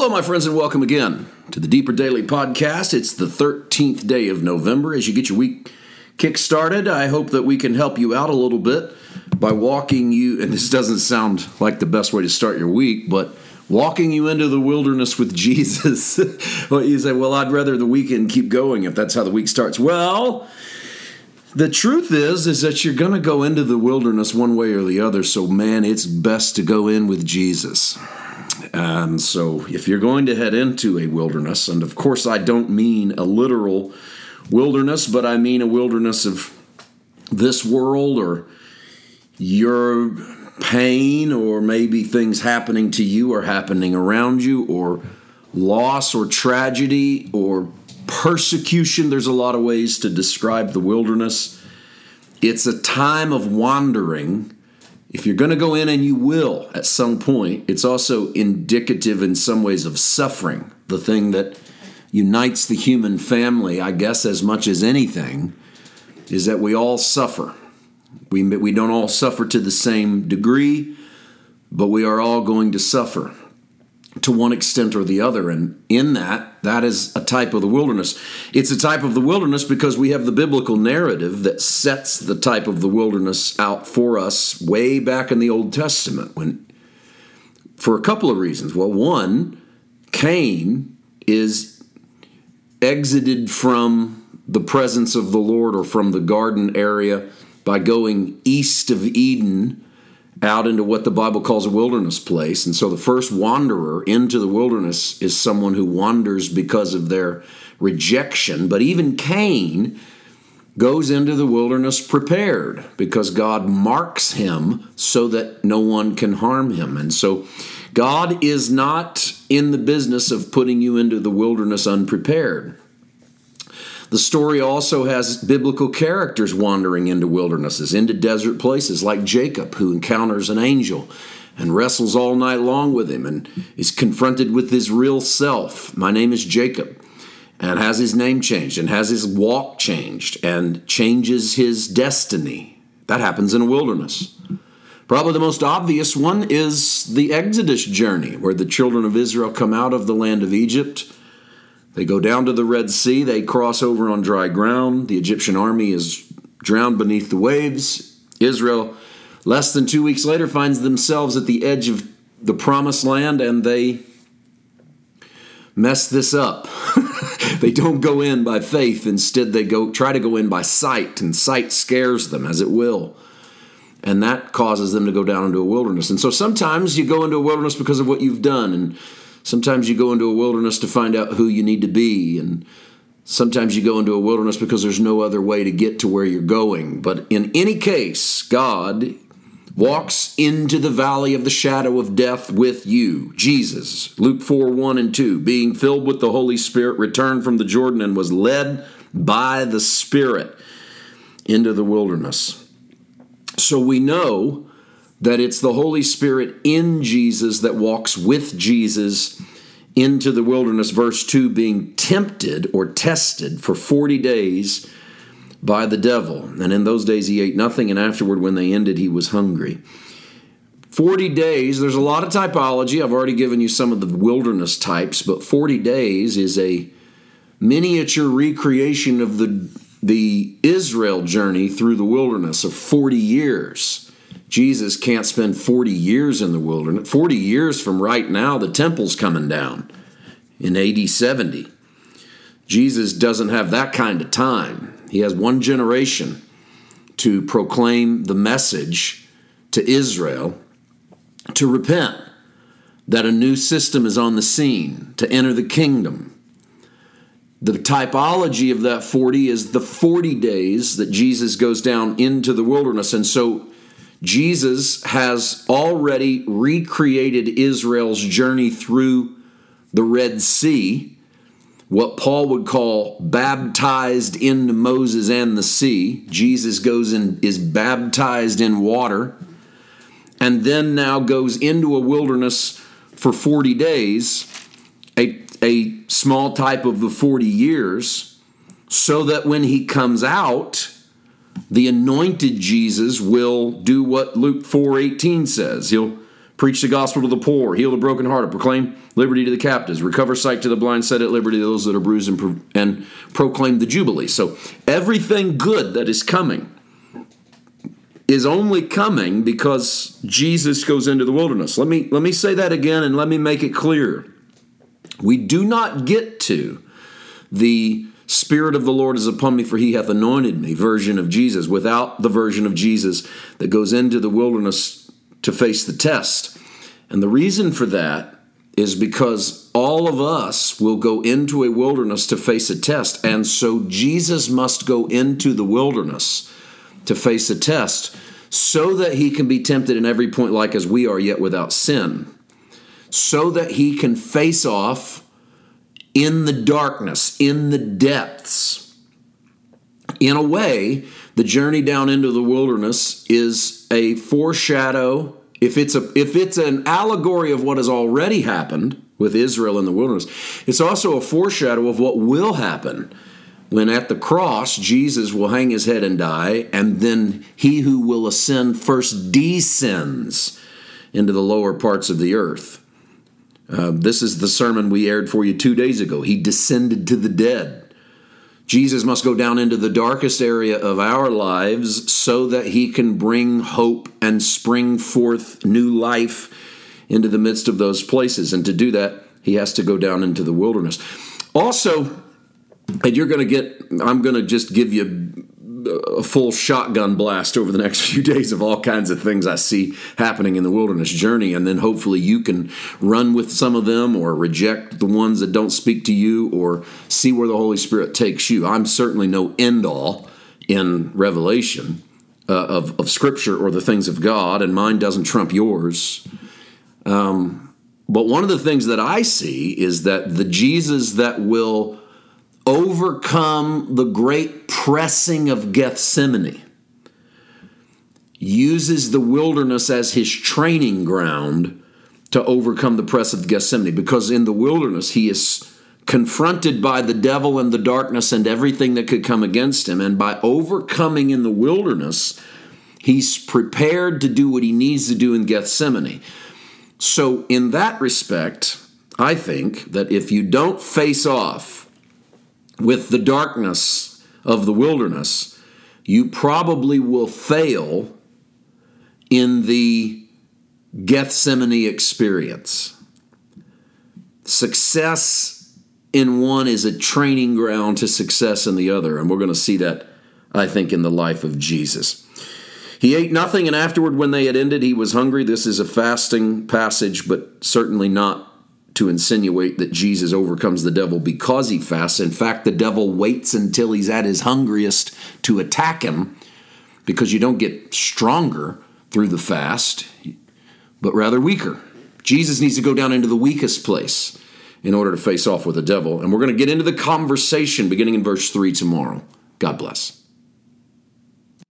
Hello, my friends, and welcome again to the Deeper Daily Podcast. It's the 13th day of November. As you get your week kick started, I hope that we can help you out a little bit by walking you, and this doesn't sound like the best way to start your week, but walking you into the wilderness with Jesus. well, you say, well, I'd rather the weekend keep going if that's how the week starts. Well, the truth is is that you're going to go into the wilderness one way or the other so man it's best to go in with jesus and so, if you're going to head into a wilderness, and of course, I don't mean a literal wilderness, but I mean a wilderness of this world or your pain, or maybe things happening to you or happening around you, or loss or tragedy or persecution. There's a lot of ways to describe the wilderness. It's a time of wandering if you're going to go in, and you will at some point, it's also indicative in some ways of suffering, the thing that unites the human family, I guess, as much as anything, is that we all suffer. We, we don't all suffer to the same degree, but we are all going to suffer to one extent or the other. And in that, that is a type of the wilderness. It's a type of the wilderness because we have the biblical narrative that sets the type of the wilderness out for us way back in the Old Testament when for a couple of reasons. Well, one, Cain is exited from the presence of the Lord or from the garden area by going east of Eden out into what the Bible calls a wilderness place. And so the first wanderer into the wilderness is someone who wanders because of their rejection. But even Cain goes into the wilderness prepared because God marks him so that no one can harm him. And so God is not in the business of putting you into the wilderness unprepared. The story also has biblical characters wandering into wildernesses, into desert places, like Jacob, who encounters an angel and wrestles all night long with him and is confronted with his real self. My name is Jacob, and has his name changed, and has his walk changed, and changes his destiny. That happens in a wilderness. Probably the most obvious one is the Exodus journey, where the children of Israel come out of the land of Egypt they go down to the Red Sea, they cross over on dry ground. The Egyptian army is drowned beneath the waves. Israel, less than two weeks later, finds themselves at the edge of the promised land and they mess this up. they don't go in by faith, instead, they go try to go in by sight, and sight scares them as it will. And that causes them to go down into a wilderness. And so sometimes you go into a wilderness because of what you've done. And Sometimes you go into a wilderness to find out who you need to be, and sometimes you go into a wilderness because there's no other way to get to where you're going. But in any case, God walks into the valley of the shadow of death with you. Jesus, Luke 4 1 and 2, being filled with the Holy Spirit, returned from the Jordan and was led by the Spirit into the wilderness. So we know that it's the Holy Spirit in Jesus that walks with Jesus into the wilderness. Verse 2 being tempted or tested for 40 days by the devil. And in those days he ate nothing, and afterward, when they ended, he was hungry. 40 days, there's a lot of typology. I've already given you some of the wilderness types, but 40 days is a miniature recreation of the, the Israel journey through the wilderness of 40 years. Jesus can't spend 40 years in the wilderness. 40 years from right now, the temple's coming down in AD 70. Jesus doesn't have that kind of time. He has one generation to proclaim the message to Israel to repent, that a new system is on the scene, to enter the kingdom. The typology of that 40 is the 40 days that Jesus goes down into the wilderness. And so Jesus has already recreated Israel's journey through the Red Sea, what Paul would call baptized into Moses and the sea. Jesus goes and is baptized in water and then now goes into a wilderness for 40 days, a, a small type of the 40 years, so that when he comes out, the anointed Jesus will do what Luke 4:18 says. He'll preach the gospel to the poor, heal the brokenhearted, proclaim liberty to the captives, recover sight to the blind, set at liberty those that are bruised, and, pro- and proclaim the jubilee. So everything good that is coming is only coming because Jesus goes into the wilderness. Let me let me say that again and let me make it clear. We do not get to the Spirit of the Lord is upon me, for he hath anointed me, version of Jesus, without the version of Jesus that goes into the wilderness to face the test. And the reason for that is because all of us will go into a wilderness to face a test. And so Jesus must go into the wilderness to face a test so that he can be tempted in every point like as we are, yet without sin. So that he can face off in the darkness, in the depths. In a way, the journey down into the wilderness is a foreshadow. If it's a if it's an allegory of what has already happened with Israel in the wilderness, it's also a foreshadow of what will happen when at the cross Jesus will hang his head and die, and then he who will ascend first descends into the lower parts of the earth. Uh, this is the sermon we aired for you two days ago. He descended to the dead. Jesus must go down into the darkest area of our lives so that he can bring hope and spring forth new life into the midst of those places. And to do that, he has to go down into the wilderness. Also, and you're going to get, I'm going to just give you a full shotgun blast over the next few days of all kinds of things I see happening in the wilderness journey. And then hopefully you can run with some of them or reject the ones that don't speak to you or see where the Holy Spirit takes you. I'm certainly no end all in revelation uh, of, of Scripture or the things of God, and mine doesn't trump yours. Um, but one of the things that I see is that the Jesus that will overcome the great pressing of Gethsemane, uses the wilderness as his training ground to overcome the press of Gethsemane. Because in the wilderness, he is confronted by the devil and the darkness and everything that could come against him. And by overcoming in the wilderness, he's prepared to do what he needs to do in Gethsemane. So, in that respect, I think that if you don't face off with the darkness of the wilderness, you probably will fail in the Gethsemane experience. Success in one is a training ground to success in the other, and we're going to see that, I think, in the life of Jesus. He ate nothing, and afterward, when they had ended, he was hungry. This is a fasting passage, but certainly not to insinuate that Jesus overcomes the devil because he fasts. In fact, the devil waits until he's at his hungriest to attack him because you don't get stronger through the fast, but rather weaker. Jesus needs to go down into the weakest place in order to face off with the devil. And we're going to get into the conversation beginning in verse 3 tomorrow. God bless.